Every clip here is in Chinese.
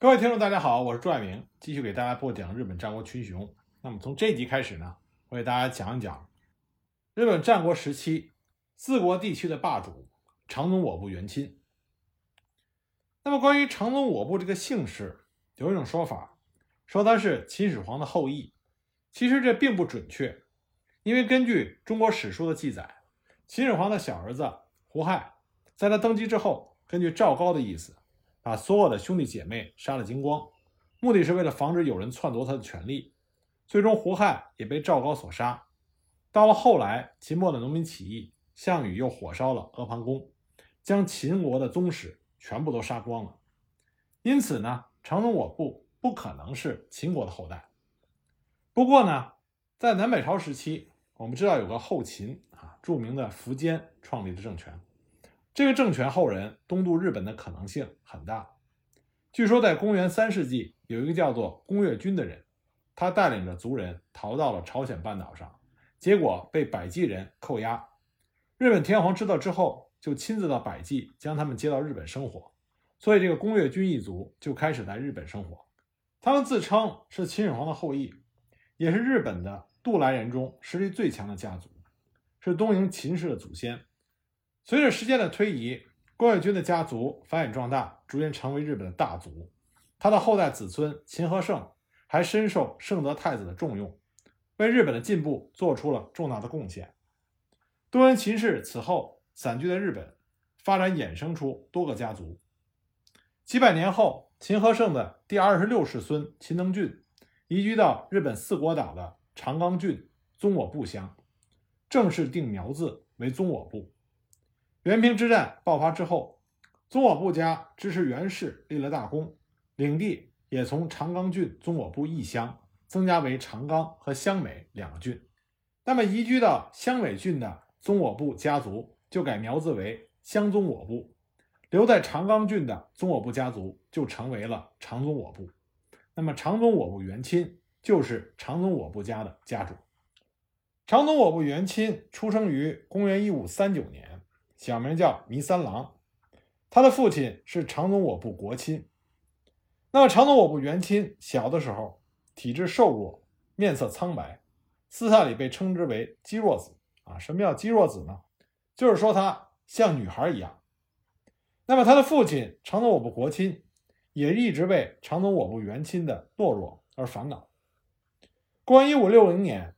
各位听众，大家好，我是朱爱明，继续给大家播讲日本战国群雄。那么从这一集开始呢，我给大家讲一讲日本战国时期四国地区的霸主长宗我部元亲。那么关于长宗我部这个姓氏，有一种说法说他是秦始皇的后裔，其实这并不准确，因为根据中国史书的记载，秦始皇的小儿子胡亥在他登基之后，根据赵高的意思。把所有的兄弟姐妹杀了精光，目的是为了防止有人篡夺他的权利。最终，胡亥也被赵高所杀。到了后来，秦末的农民起义，项羽又火烧了阿房宫，将秦国的宗室全部都杀光了。因此呢，成龙我部不可能是秦国的后代。不过呢，在南北朝时期，我们知道有个后秦啊，著名的苻坚创立的政权。这个政权后人东渡日本的可能性很大。据说，在公元三世纪，有一个叫做宫越军的人，他带领着族人逃到了朝鲜半岛上，结果被百济人扣押。日本天皇知道之后，就亲自到百济将他们接到日本生活。所以，这个宫越军一族就开始在日本生活。他们自称是秦始皇的后裔，也是日本的渡来人中实力最强的家族，是东瀛秦氏的祖先。随着时间的推移，关越军的家族繁衍壮大，逐渐成为日本的大族。他的后代子孙秦和胜还深受圣德太子的重用，为日本的进步做出了重大的贡献。多恩秦氏此后散居在日本，发展衍生出多个家族。几百年后，秦和胜的第二十六世孙秦能俊移居到日本四国岛的长冈郡宗我部乡，正式定苗字为宗我部。元平之战爆发之后，宗我部家支持袁氏立了大功，领地也从长冈郡宗我部义乡增加为长冈和香美两个郡。那么移居到香美郡的宗我部家族就改苗字为香宗我部，留在长冈郡的宗我部家族就成为了长宗我部。那么长宗我部元亲就是长宗我部家的家主。长宗我部元亲出生于公元一五三九年。小名叫弥三郎，他的父亲是长宗我部国亲。那么长宗我部元亲小的时候体质瘦弱，面色苍白，私下里被称之为肌弱子啊。什么叫肌弱子呢？就是说他像女孩一样。那么他的父亲长宗我部国亲也一直为长宗我部元亲的懦弱而烦恼。公元一五六零年，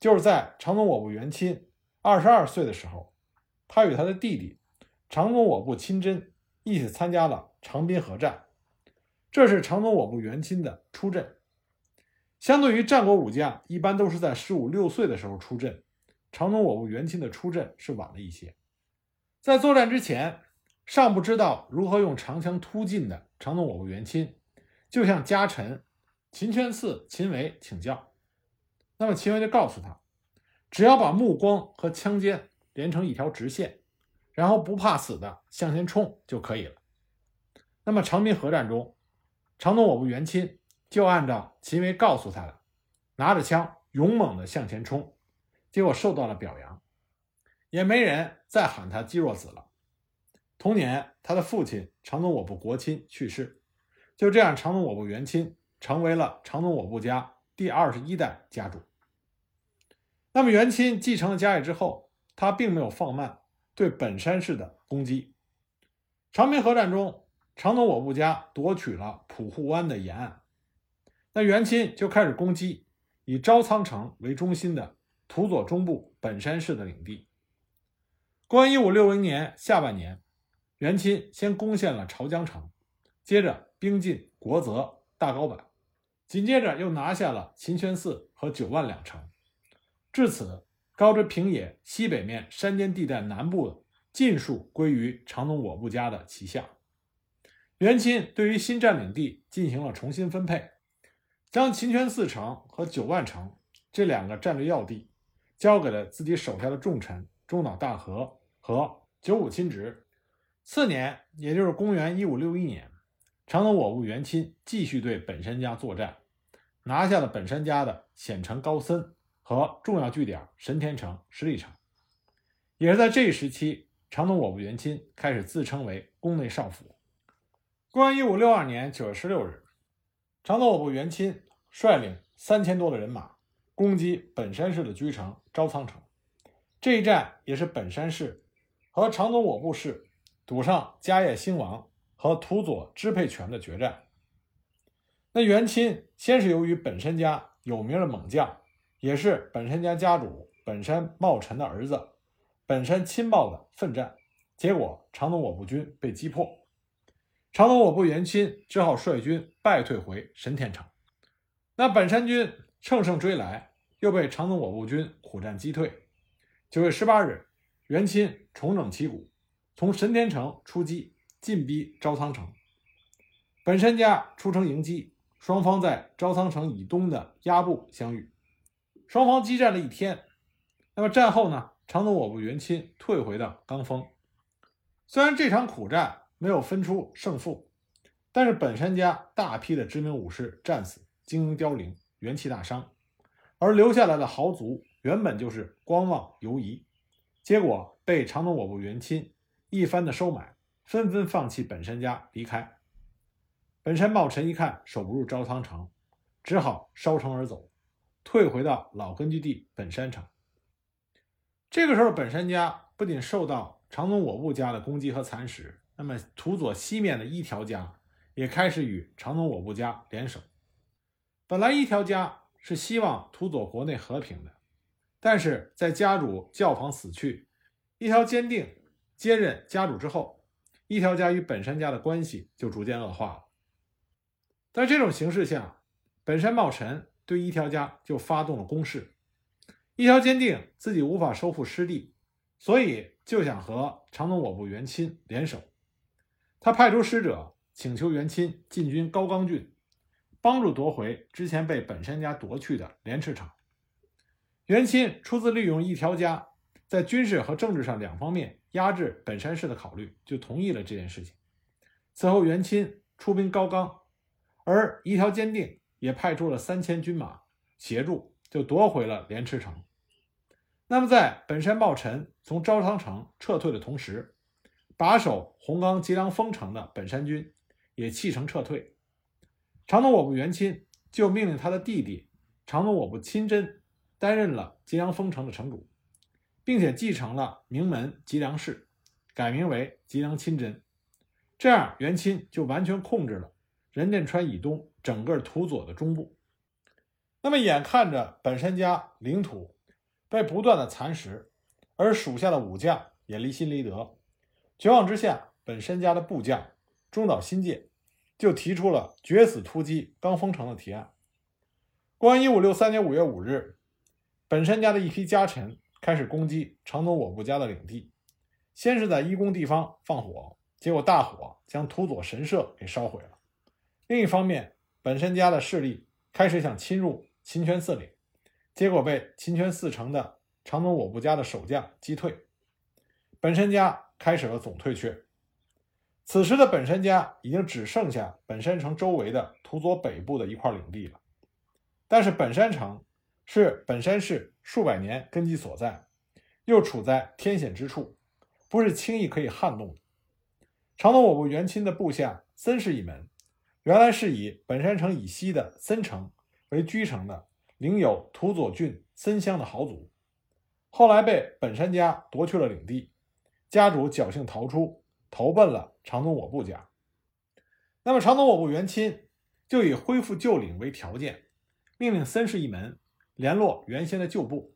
就是在长宗我部元亲二十二岁的时候。他与他的弟弟长宗我部亲真一起参加了长滨河战，这是长宗我部元亲的出阵。相对于战国武将，一般都是在十五六岁的时候出阵，长宗我部元亲的出阵是晚了一些。在作战之前，尚不知道如何用长枪突进的长宗我部元亲，就向家臣秦圈四、秦维请教。那么秦维就告诉他，只要把目光和枪尖。连成一条直线，然后不怕死的向前冲就可以了。那么长滨河战中，长宗我部元亲就按照秦维告诉他的，拿着枪勇猛的向前冲，结果受到了表扬，也没人再喊他肌弱子了。同年，他的父亲长宗我部国亲去世，就这样，长宗我部元亲成为了长宗我部家第二十一代家主。那么元亲继承了家业之后。他并没有放慢对本山氏的攻击。长平河战中，长宗我部家夺取了浦户湾的沿岸，那元亲就开始攻击以招仓城为中心的土佐中部本山氏的领地。公元一五六零年下半年，元亲先攻陷了朝江城，接着兵进国泽、大高坂，紧接着又拿下了秦泉寺和九万两城。至此。高知平野西北面山间地带南部的尽数归于长宗我部家的旗下。元亲对于新占领地进行了重新分配，将秦泉寺城和九万城这两个战略要地交给了自己手下的重臣中岛大和和九五亲直。次年，也就是公元一五六一年，长宗我部元亲继续对本山家作战，拿下了本山家的显城高森。和重要据点神田城、十里城，也是在这一时期，长宗我部元亲开始自称为宫内少府。公元一五六二年九月十六日，长宗我部元亲率领三千多的人马攻击本山市的居城招仓城。这一战也是本山市和长宗我部氏赌上家业兴亡和土佐支配权的决战。那元亲先是由于本山家有名的猛将，也是本山家家主本山茂臣的儿子本山亲茂的奋战，结果长宗我部军被击破，长宗我部元亲只好率军败退回神田城。那本山军乘胜追来，又被长宗我部军苦战击退。九月十八日，元亲重整旗鼓，从神田城出击，进逼招仓城。本山家出城迎击，双方在招仓城以东的鸭部相遇，双方激战了一天。那么战后呢？长宗我部元亲退回到冈峰。虽然这场苦战没有分出胜负，但是本山家大批的知名武士战死，精英凋零，元气大伤，而留下来的豪族。原本就是观望犹疑，结果被长宗我部元亲一番的收买，纷纷放弃本山家离开。本山茂臣一看守不住招仓城，只好烧城而走，退回到老根据地本山城。这个时候，本山家不仅受到长宗我部家的攻击和蚕食，那么土佐西面的一条家也开始与长宗我部家联手。本来一条家是希望土佐国内和平的。但是在家主教坊死去，一条坚定接任家主之后，一条家与本山家的关系就逐渐恶化了。在这种形势下，本山茂臣对一条家就发动了攻势。一条坚定自己无法收复失地，所以就想和长宗我部元亲联手。他派出使者请求元亲进军高冈郡，帮助夺回之前被本山家夺去的莲池城。元亲出自利用一条家在军事和政治上两方面压制本山氏的考虑，就同意了这件事情。此后，元亲出兵高冈，而一条坚定也派出了三千军马协助，就夺回了莲池城。那么，在本山茂臣从招仓城撤退的同时，把守红冈吉良丰城的本山军也弃城撤退。长宗我部元亲就命令他的弟弟长宗我部亲真。担任了吉良丰城的城主，并且继承了名门吉良氏，改名为吉良亲真。这样，元亲就完全控制了仁殿川以东整个土佐的中部。那么，眼看着本山家领土被不断的蚕食，而属下的武将也离心离德，绝望之下，本山家的部将中岛新介就提出了决死突击冈丰城的提案。公元一五六三年五月五日。本山家的一批家臣开始攻击长宗我部家的领地，先是在一宫地方放火，结果大火将土佐神社给烧毁了。另一方面，本山家的势力开始想侵入秦泉寺里，结果被秦泉寺城的长宗我部家的守将击退，本山家开始了总退却。此时的本山家已经只剩下本山城周围的土佐北部的一块领地了，但是本山城。是本山市数百年根基所在，又处在天险之处，不是轻易可以撼动的。长宗我部元亲的部下森氏一门，原来是以本山城以西的森城为居城的，领有土佐郡森乡的豪族，后来被本山家夺去了领地，家主侥幸逃出，投奔了长宗我部家。那么长宗我部元亲就以恢复旧领为条件，命令森氏一门。联络原先的旧部，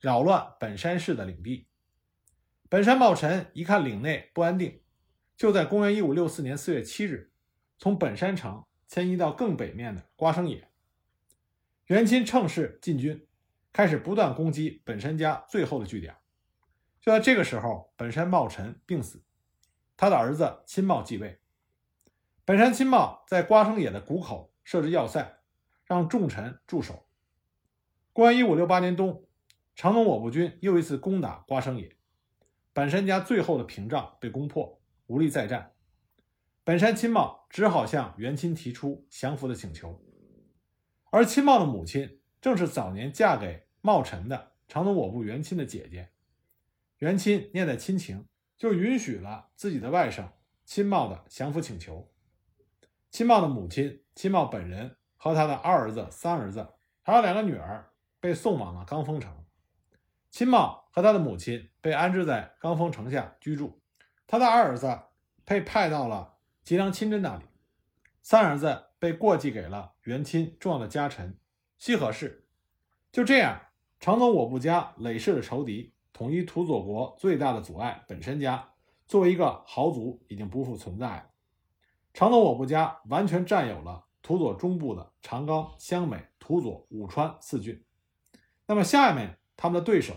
扰乱本山市的领地。本山茂臣一看领内不安定，就在公元一五六四年四月七日，从本山城迁移到更北面的瓜生野。元亲乘势进军，开始不断攻击本山家最后的据点。就在这个时候，本山茂臣病死，他的儿子亲茂继位。本山亲茂在瓜生野的谷口设置要塞，让重臣驻守。公元一五六八年冬，长宗我部军又一次攻打瓜生野，本山家最后的屏障被攻破，无力再战。本山亲茂只好向元亲提出降服的请求，而亲茂的母亲正是早年嫁给茂臣的长宗我部元亲的姐姐。元亲念在亲情，就允许了自己的外甥亲茂的降服请求。亲茂的母亲亲茂本人和他的二儿子、三儿子，还有两个女儿被送往了刚峰城。亲茂和他的母亲被安置在刚峰城下居住，他的二儿子被派到了吉良亲真那里，三儿子被过继给了元亲重要的家臣西河氏。就这样，长宗我部家累世的仇敌，统一土佐国最大的阻碍本身家，作为一个豪族已经不复存在了。长宗我部家完全占有了土佐中部的长冈、香美、土佐、武川四郡。那么下面他们的对手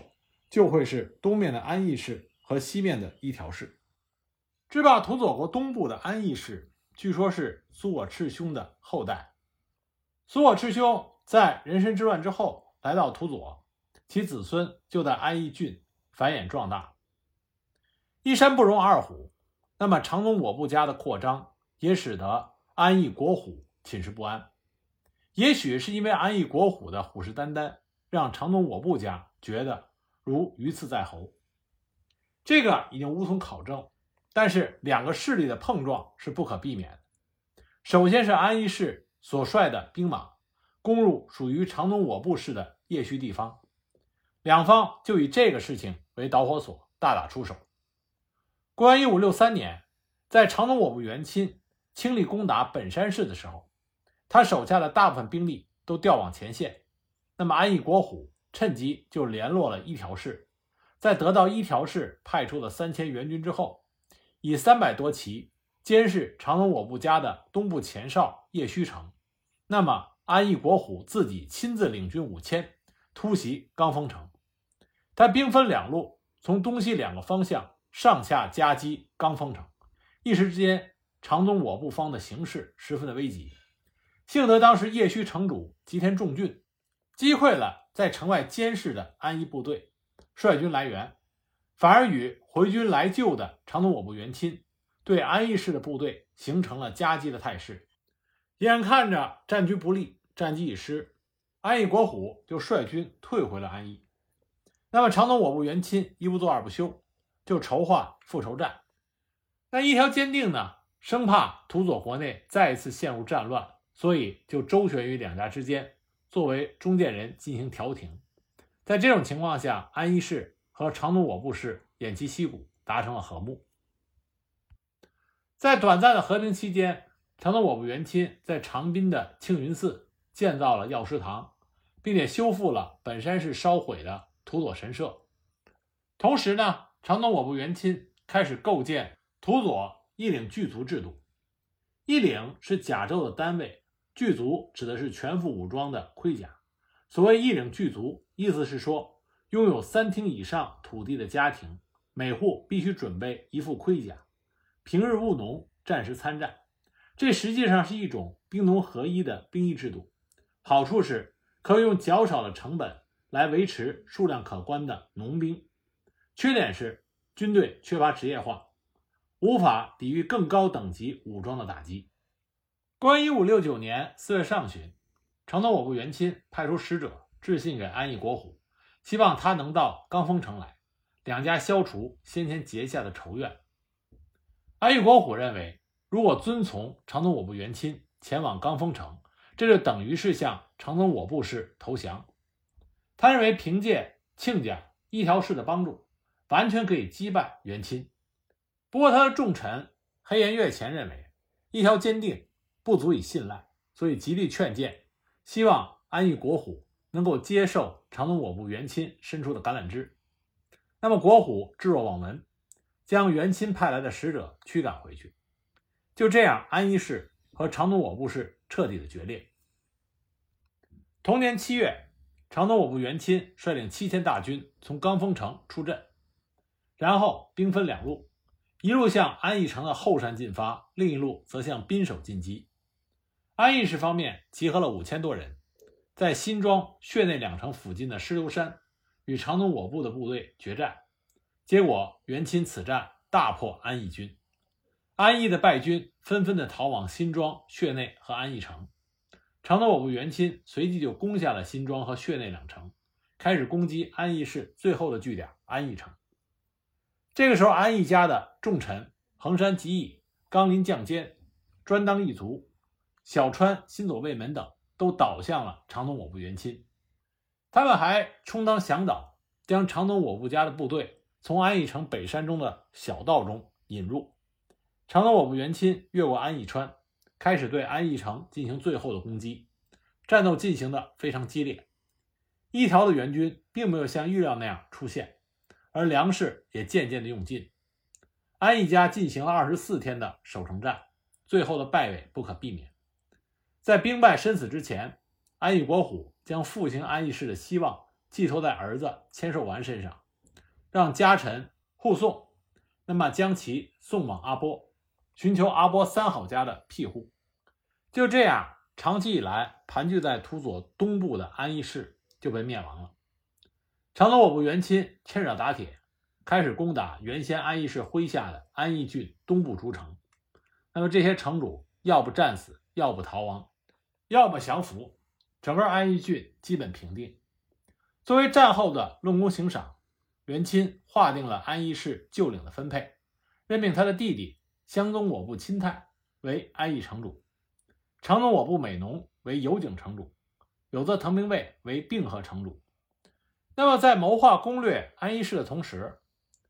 就会是东面的安艺氏和西面的一条氏。制霸土佐国东部的安艺氏，据说是苏我赤兄的后代。苏我赤兄在人参之乱之后来到土佐，其子孙就在安艺郡繁衍壮大。一山不容二虎，那么长宗我部家的扩张。也使得安艺国虎寝食不安，也许是因为安艺国虎的虎视眈眈，让长宗我部家觉得如鱼刺在喉。这个已经无从考证，但是两个势力的碰撞是不可避免的。首先是安艺氏所率的兵马攻入属于长宗我部氏的叶须地方，两方就以这个事情为导火索，大打出手。公元一五六三年，在长宗我部元亲。倾力攻打本山市的时候，他手下的大部分兵力都调往前线。那么安艺国虎趁机就联络了一条氏，在得到一条氏派出的三千援军之后，以三百多骑监视长宗我部家的东部前哨叶须城。那么安艺国虎自己亲自领军五千突袭刚峰城，他兵分两路，从东西两个方向上下夹击刚峰城，一时之间。长宗我部方的形势十分的危急，幸得当时叶须城主吉田重俊击溃了在城外监视的安艺部队，率军来援，反而与回军来救的长宗我部元亲对安艺氏的部队形成了夹击的态势。眼看着战局不利，战机已失，安艺国虎就率军退回了安艺。那么长宗我部元亲一不做二不休，就筹划复仇战。那一条坚定呢？生怕土佐国内再一次陷入战乱，所以就周旋于两家之间，作为中间人进行调停。在这种情况下，安艺氏和长宗我部氏偃旗息鼓，达成了和睦。在短暂的和平期间，长宗我部元亲在长滨的庆云寺建造了药师堂，并且修复了本山市烧毁的土佐神社。同时呢，长宗我部元亲开始构建土佐。义领具足制度，义领是甲胄的单位，具足指的是全副武装的盔甲。所谓义领具足，意思是说，拥有三厅以上土地的家庭，每户必须准备一副盔甲，平日务农，战时参战。这实际上是一种兵农合一的兵役制度，好处是可以用较少的成本来维持数量可观的农兵，缺点是军队缺乏职业化。无法抵御更高等级武装的打击。公元一五六九年四月上旬，承德我部元亲派出使者致信给安义国虎，希望他能到刚峰城来，两家消除先前结下的仇怨。安艺国虎认为，如果遵从长宗我部元亲前往刚峰城，这就等于是向长宗我部氏投降。他认为，凭借亲家一条氏的帮助，完全可以击败元亲。不过，他的重臣黑岩月前认为一条坚定不足以信赖，所以极力劝谏，希望安艺国虎能够接受长宗我部元亲伸出的橄榄枝。那么，国虎置若罔闻，将元亲派来的使者驱赶回去。就这样，安艺氏和长宗我部氏彻底的决裂。同年七月，长宗我部元亲率领七千大军从刚峰城出阵，然后兵分两路。一路向安艺城的后山进发，另一路则向滨守进击。安艺市方面集合了五千多人，在新庄、穴内两城附近的石流山与长宗我部的部队决战。结果元钦此战大破安义军，安义的败军纷纷的逃往新庄、穴内和安义城。长宗我部元钦随即就攻下了新庄和穴内两城，开始攻击安义市最后的据点安义城。这个时候，安义家的重臣横山吉义、纲林将坚专当一族小川、新左卫门等都倒向了长宗我部元亲。他们还充当向导，将长宗我部家的部队从安义城北山中的小道中引入。长宗我部元亲越过安义川，开始对安义城进行最后的攻击。战斗进行的非常激烈，一条的援军并没有像预料那样出现，而粮食也渐渐的用尽。安义家进行了二十四天的守城战，最后的败北不可避免。在兵败身死之前，安义国虎将复兴安义市的希望寄托在儿子千寿丸身上，让家臣护送，那么将其送往阿波，寻求阿波三好家的庇护。就这样。长期以来盘踞在土佐东部的安义市就被灭亡了。长乐我部元亲趁热打铁，开始攻打原先安义市麾下的安义郡东部诸城。那么这些城主要不战死，要不逃亡，要么降服，整个安义郡基本平定。作为战后的论功行赏，元钦划定了安义市旧领的分配，任命他的弟弟湘宗我部亲泰为安义城主。长宗我部美浓为有井城主，有泽藤兵卫为并河城主。那么，在谋划攻略安义市的同时，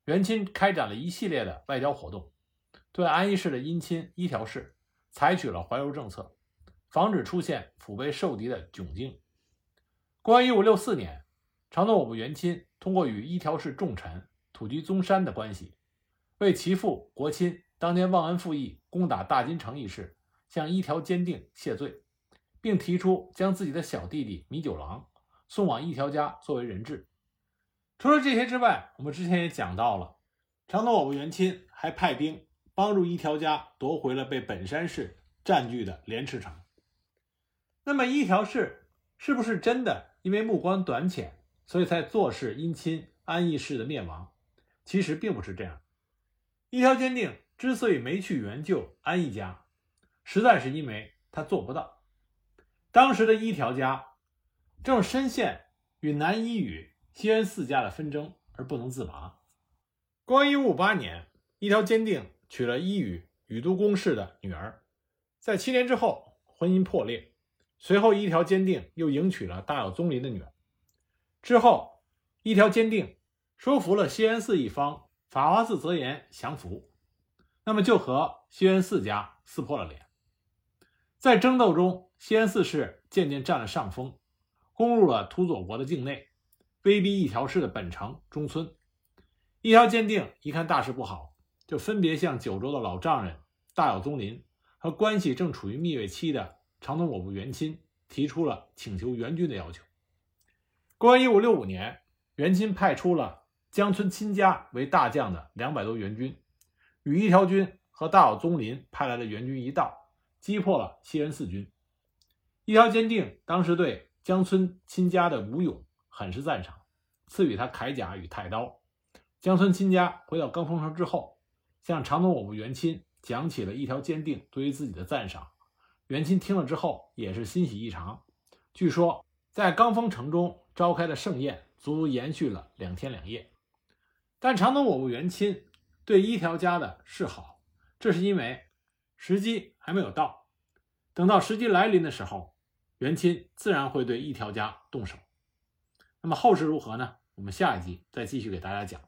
元钦开展了一系列的外交活动，对安义市的姻亲一条氏采取了怀柔政策，防止出现腹背受敌的窘境。公元一五六四年，长宗我部元亲通过与一条氏重臣土居宗山的关系，为其父国亲当年忘恩负义攻打大金城一事。向一条坚定谢罪，并提出将自己的小弟弟米九郎送往一条家作为人质。除了这些之外，我们之前也讲到了，长宗我部元亲还派兵帮助一条家夺回了被本山氏占据的莲池城。那么一条氏是不是真的因为目光短浅，所以才坐视姻亲安义氏的灭亡？其实并不是这样。一条坚定之所以没去援救安义家，实在是因为他做不到。当时的一条家正深陷与南伊与西恩四家的纷争而不能自拔。公元一五五八年，一条坚定娶了伊予宇都宫氏的女儿，在七年之后婚姻破裂。随后，一条坚定又迎娶了大友宗麟的女儿。之后，一条坚定说服了西恩寺一方，法华寺则言降服，那么就和西恩四家撕破了脸。在争斗中，西安四世渐渐占了上风，攻入了土佐国的境内，威逼一条氏的本城中村。一条坚定一看大事不好，就分别向九州的老丈人大友宗麟和关系正处于蜜月期的长宗我部元亲提出了请求援军的要求。公元一五六五年，元亲派出了江村亲家为大将的两百多援军，与一条军和大友宗麟派来的援军一道。击破了西恩四军，一条坚定当时对江村亲家的武勇很是赞赏，赐予他铠甲与太刀。江村亲家回到冈丰城之后，向长宗我部元亲讲起了一条坚定对于自己的赞赏。元亲听了之后也是欣喜异常。据说在冈丰城中召开的盛宴足足延续了两天两夜。但长宗我部元亲对一条家的示好，这是因为。时机还没有到，等到时机来临的时候，元亲自然会对一条家动手。那么后事如何呢？我们下一集再继续给大家讲。